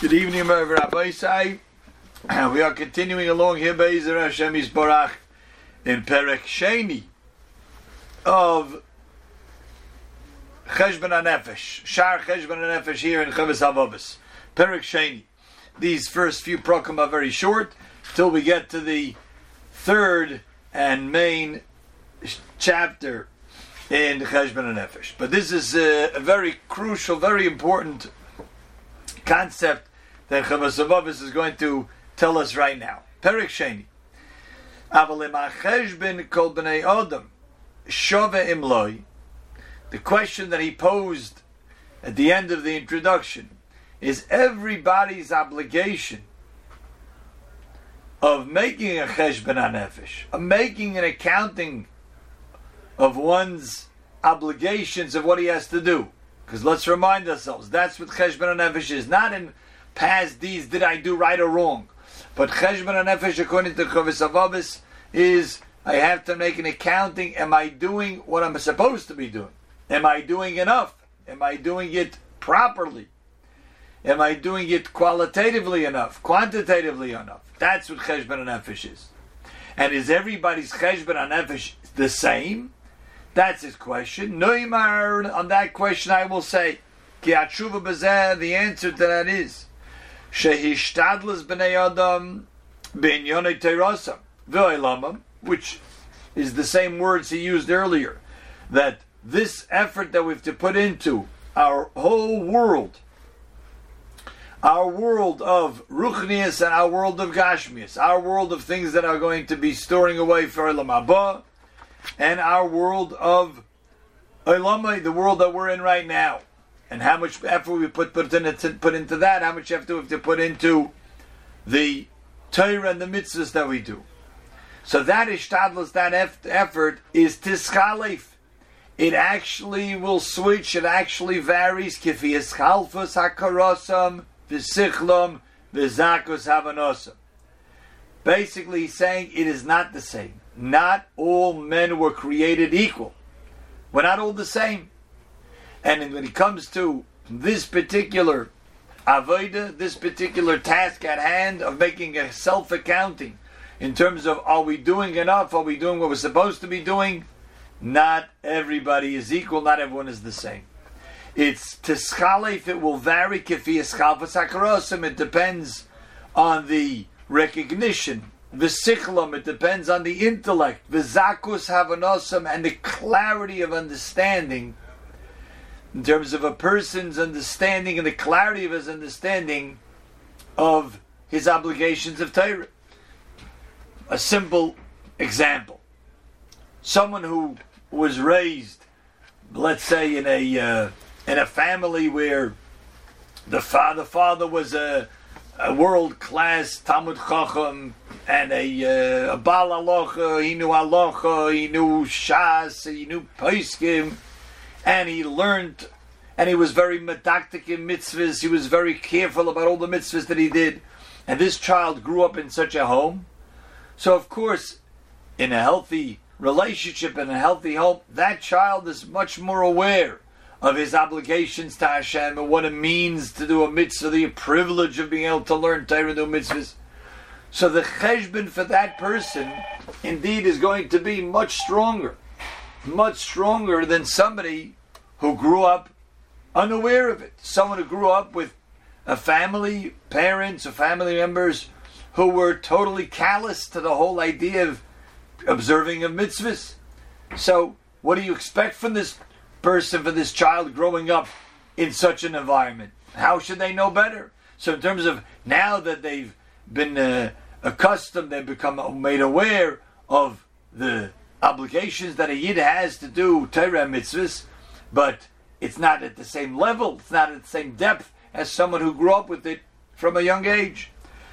Good evening, Rabbosai. We are continuing along here, Be'ezer Hashem Yisborach, in Perek Sheni of Cheshbon HaNefesh, Shaar Cheshbon HaNefesh here in Chovos HaLevavos. Perek Sheni. These first few prokim are very short, till we get to the third and main chapter in Cheshbon HaNefesh. But this is a very crucial, very important concept that Chovos HaLevavos is going to tell us right now. Perek Sheni. The question that he posed at the end of the introduction is everybody's obligation of making a cheshbon of making an accounting of one's obligations of what he has to do. Because let's remind ourselves, that's what cheshbon is. Not in past deeds did I do right or wrong. But cheshbon nefesh, according to Chovos HaLevavos, is I have to make an accounting. Am I doing what I'm supposed to be doing? Am I doing enough? Am I doing it properly? Am I doing it qualitatively enough, quantitatively enough? That's what cheshbon nefesh is. And is everybody's cheshbon nefesh the same? That's his question. Noimar, on that question I will say, the answer to that is shehishtadlas b'nei adam b'inyonei terasa which is the same words he used earlier, that this effort that we have to put into our whole world, our world of ruchnius and our world of gashmius, our world of things that are going to be storing away for Olam Haba, and our world of Elamai, the world that we're in right now and how much effort we put put, put into that, how much effort we have to put into the Torah and the mitzvahs that we do. So that ishtadlus, that effort is tischalef. It actually will switch. It actually varies. Kifi eschalfus hakarosam v'sichlom v'zakus havanosam. Basically, saying it is not the same. Not all men were created equal. We're not all the same. And when it comes to this particular avoida, this particular task at hand of making a self accounting in terms of are we doing enough? Are we doing what we're supposed to be doing? Not everybody is equal. Not everyone is the same. It's if it will vary. It depends on the recognition. The sichlam, it depends on the intellect. The zakus havanosam, and the clarity of understanding in terms of a person's understanding and the clarity of his understanding of his obligations of Torah. A simple example: someone who was raised, let's say, in a uh, in a family where the father father was a, a world class Talmud Chacham and a, uh, a Baal Halacha, he knew Halacha, he knew Shas, he knew Poskim and he learned, and he was very medactic in mitzvahs. He was very careful about all the mitzvahs that he did. And this child grew up in such a home. So, of course, in a healthy relationship, and a healthy home, that child is much more aware of his obligations to Hashem and what it means to do a mitzvah, the privilege of being able to learn Torah and do mitzvahs. So the cheshbon for that person indeed is going to be much stronger much stronger than somebody who grew up unaware of it. Someone who grew up with a family, parents, or family members who were totally callous to the whole idea of observing of mitzvahs. So, what do you expect from this person, from this child growing up in such an environment? How should they know better? So, in terms of now that they've been uh, accustomed, they've become made aware of the obligations that a yid has to do Torah mitzvahs, but it's not at the same level, it's not at the same depth as someone who grew up with it from a young age.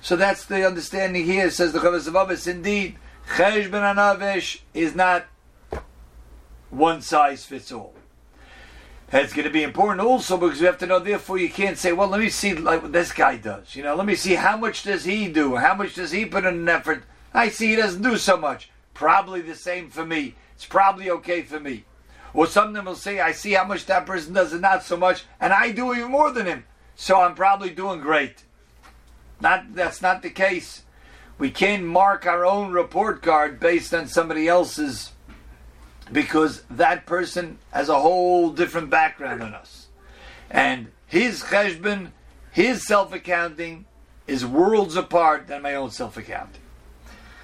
So that's the understanding here, says the Chavas of Indeed, Chesh ben Anavesh is not one size fits all. That's going to be important also because you have to know. Therefore, you can't say, "Well, let me see like what this guy does." You know, let me see how much does he do? How much does he put in an effort? I see he doesn't do so much probably the same for me. It's probably okay for me. Or some of them will say, I see how much that person does and not so much, and I do even more than him. So I'm probably doing great. Not that's not the case. We can't mark our own report card based on somebody else's because that person has a whole different background than us. And his cheshbon, his self-accounting is worlds apart than my own self-accounting.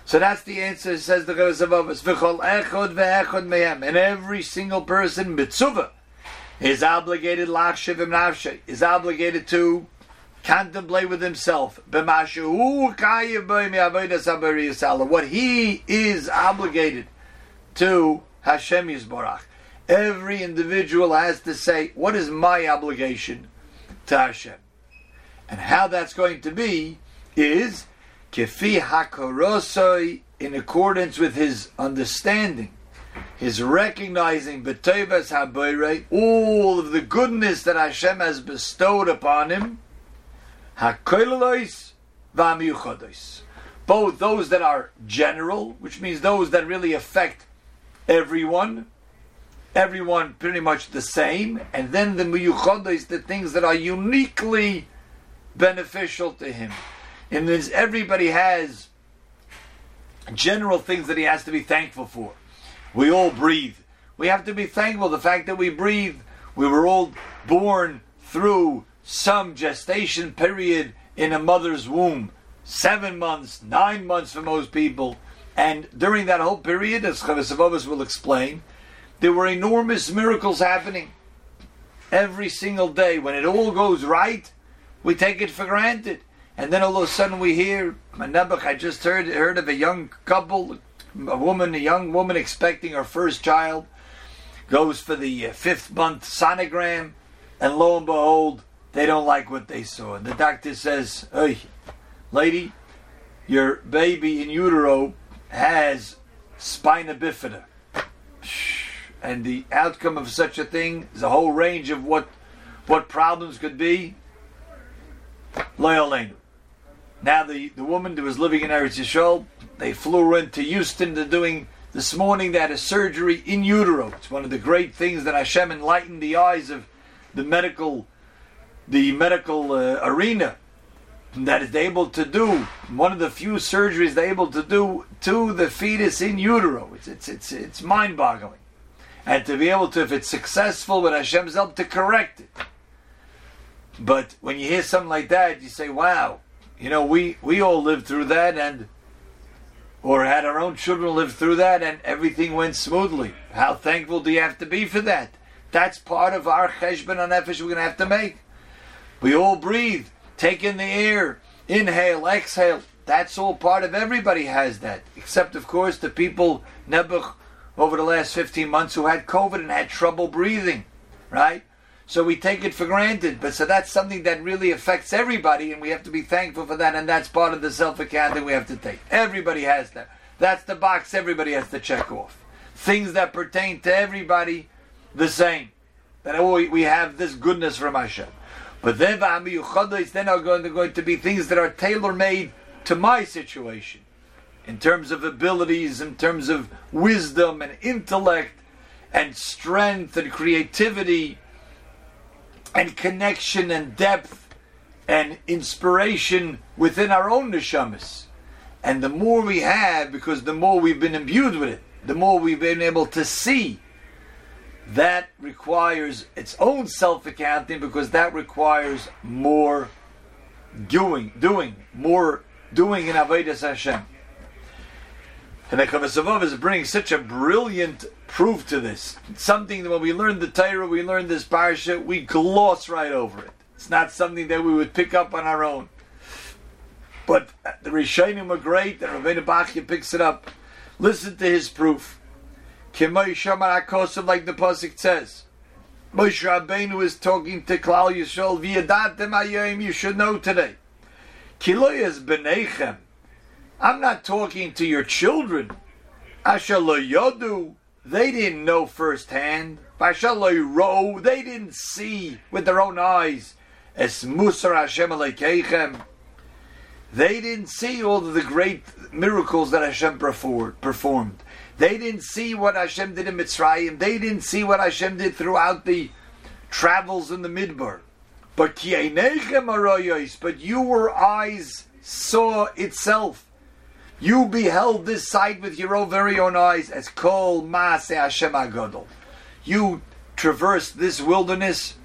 So that's the answer, says the Rebbe Savavas. V'chol echod ve'echod mehem. And every single person, mitzuva, is obligated, lachshivim nafshe, is obligated to contemplate with himself what he is obligated to Hashem Yisborach. Every individual has to say, what is my obligation to Hashem? And how that's going to be is kefi hakorosoi in accordance with his understanding, his recognizing b'tevas habayre, all of the goodness that Hashem has bestowed upon him, Hakoilois v'amiyuchodos. Both those that are general, which means those that really affect everyone, everyone pretty much the same, and then the miyuchodos, the things that are uniquely beneficial to him. And this everybody has general things that he has to be thankful for. We all breathe. We have to be thankful the fact that we breathe. We were all born through some gestation period in a mother's womb, seven months, nine months for most people. And during that whole period, as Chovos HaLevavos will explain, there were enormous miracles happening every single day. When it all goes right, we take it for granted. And then all of a sudden we hear, Nebuch, I just heard, heard of a young couple, a woman, a young woman expecting her first child, goes for the uh, fifth month sonogram, and lo and behold, they don't like what they saw. And the doctor says, Hey, lady, your baby in utero has spina bifida. And the outcome of such a thing is a whole range of what what problems could be. Loyalenu. Now the, the woman who was living in Eretz Yisrael, they flew her into Houston to doing this morning they had a surgery in utero. It's one of the great things that Hashem enlightened the eyes of the medical the medical uh, arena that is able to do one of the few surgeries they're able to do to the fetus in utero. It's it's it's, it's mind-boggling, and to be able to, if it's successful with Hashem's help, to correct it. But when you hear something like that, you say, "Wow, you know, we we all lived through that, and or had our own children live through that, and everything went smoothly. How thankful do you have to be for that? That's part of our cheshbon on nefesh we're going to have to make." We all breathe, take in the air, inhale, exhale. That's all part of everybody has that, except of course the people Nebuch over the last 15 months who had COVID and had trouble breathing, right? So we take it for granted, but so that's something that really affects everybody, and we have to be thankful for that, and that's part of the self accounting we have to take. Everybody has that. That's the box everybody has to check off. Things that pertain to everybody, the same. That oh, we have this goodness from Hashem. But then then are going to, going to be things that are tailor made to my situation, in terms of abilities, in terms of wisdom and intellect, and strength and creativity, and connection and depth, and inspiration within our own neshamas. And the more we have, because the more we've been imbued with it, the more we've been able to see that requires its own self accounting because that requires more doing, doing, more doing in Avodah Hashem. And the Chovos HaLevavos is bringing such a brilliant proof to this. It's something that when we learn the Torah, we learn this parsha, we gloss right over it. It's not something that we would pick up on our own. But the Rishonim are great, and Rabbeinu Bachya picks it up. Listen to his proof. Shamar like the Pasuk says. Moshe Rabbeinu is talking to Klal Yisrael, V'yadatem you should know today. Kiloyas b'neichem. I'm not talking to your children. Asher yodu, they didn't know firsthand. Asher ro, they didn't see with their own eyes. Es musar Hashem alekeichem. They didn't see all of the great miracles that Hashem performed. They didn't see what Hashem did in Mitzrayim. They didn't see what Hashem did throughout the travels in the Midbar. But but your eyes saw itself. You beheld this sight with your own very own eyes as Kol Maase Hashem Agadol. You traversed this wilderness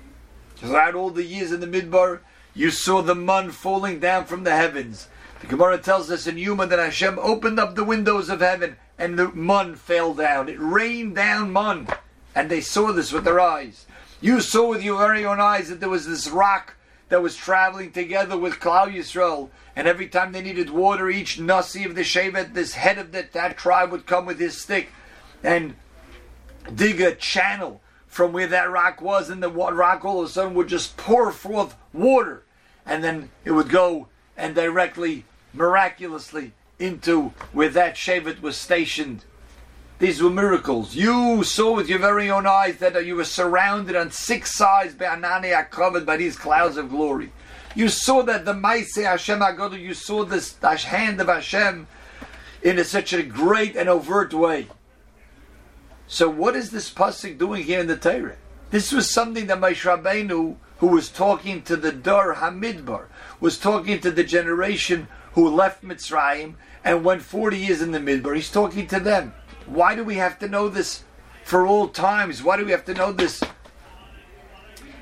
throughout all the years in the Midbar. You saw the man falling down from the heavens. The Gemara tells us in Yoma that Hashem opened up the windows of heaven and the mun fell down. It rained down mun. And they saw this with their eyes. You saw with your very own eyes that there was this rock that was traveling together with Klal Yisrael, and every time they needed water, each nasi of the shevet, this head of that, that tribe would come with his stick and dig a channel from where that rock was, and the rock all of a sudden would just pour forth water, and then it would go and directly, miraculously, into where that shevet was stationed. These were miracles. You saw with your very own eyes that uh, you were surrounded on six sides by Anania covered by these clouds of glory. You saw that the Maise Hashem Agodu, you saw this hand of Hashem in a, such a great and overt way. So what is this pasuk doing here in the Torah? This was something that Moshe Rabbeinu, who was talking to the Dor Hamidbar, was talking to the generation who left Mitzrayim and went 40 years in the Midbar. He's talking to them. Why do we have to know this for all times? Why do we have to know this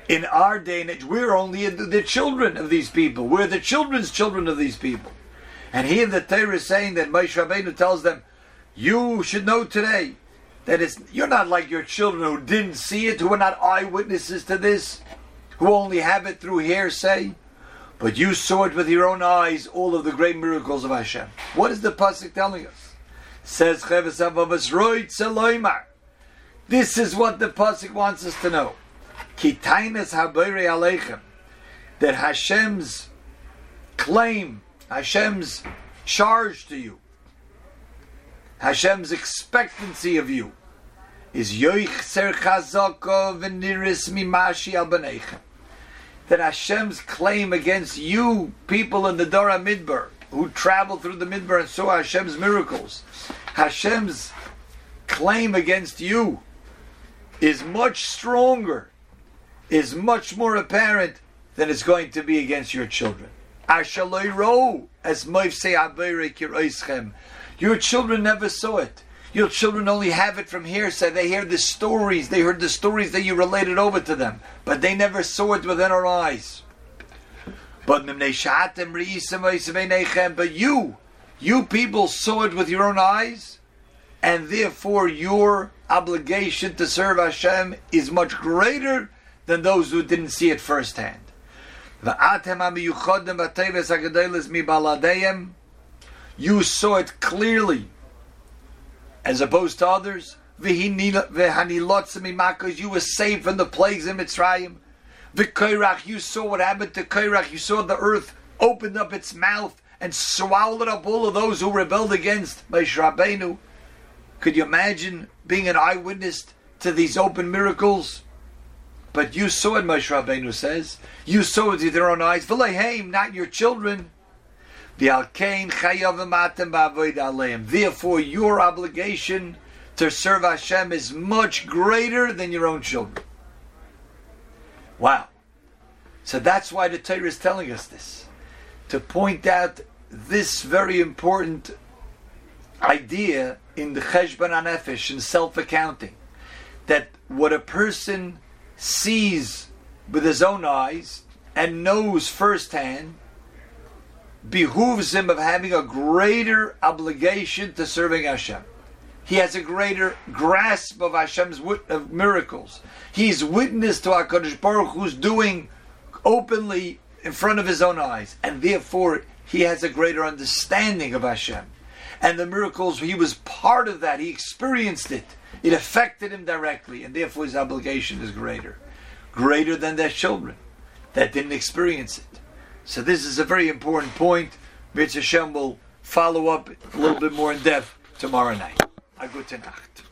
in our day and age? We're only the children of these people. We're the children's children of these people. And here the Torah is saying that Moshe Rabbeinu tells them, you should know today that it's, you're not like your children who didn't see it, who are not eyewitnesses to this, who only have it through hearsay. But you saw it with your own eyes, all of the great miracles of Hashem. What is the pasuk telling us? Says Chovos HaLevavos. This is what the pasuk wants us to know. Kitainas Habayre Aleichem. That Hashem's claim, Hashem's charge to you, Hashem's expectancy of you, is Yoich Ser Chazoko Veniris Mimashi Al that Hashem's claim against you, people in the Dora Midbar, who traveled through the Midbar and saw Hashem's miracles, Hashem's claim against you is much stronger, is much more apparent than it's going to be against your children. Your children never saw it. Your children only have it from hearsay. They hear the stories. They heard the stories that you related over to them, but they never saw it within our eyes. But but you, you people saw it with your own eyes, and therefore your obligation to serve Hashem is much greater than those who didn't see it firsthand. You saw it clearly as opposed to others. You were saved from the plagues in Mitzrayim. The you saw what happened to Korach. You saw the earth opened up its mouth and swallowed up all of those who rebelled against Moshe Rabbeinu. Could you imagine being an eyewitness to these open miracles? But you saw it, Moshe Rabbeinu says. You saw it with your own eyes. V'leheim, not your children. Therefore, your obligation to serve Hashem is much greater than your own children. Wow. So that's why the Torah is telling us this. To point out this very important idea in the Cheshbon HaNefesh, in self accounting, that what a person sees with his own eyes and knows firsthand behooves him of having a greater obligation to serving Hashem. He has a greater grasp of Hashem's of miracles. He's witness to HaKadosh Baruch Hu's doing openly in front of his own eyes, and therefore he has a greater understanding of Hashem. And the miracles, he was part of that. He experienced it. It affected him directly, and therefore his obligation is greater. Greater than their children that didn't experience it. So this is a very important point. Mitzvah Hashem will follow up a little bit more in depth tomorrow night. A gute Nacht.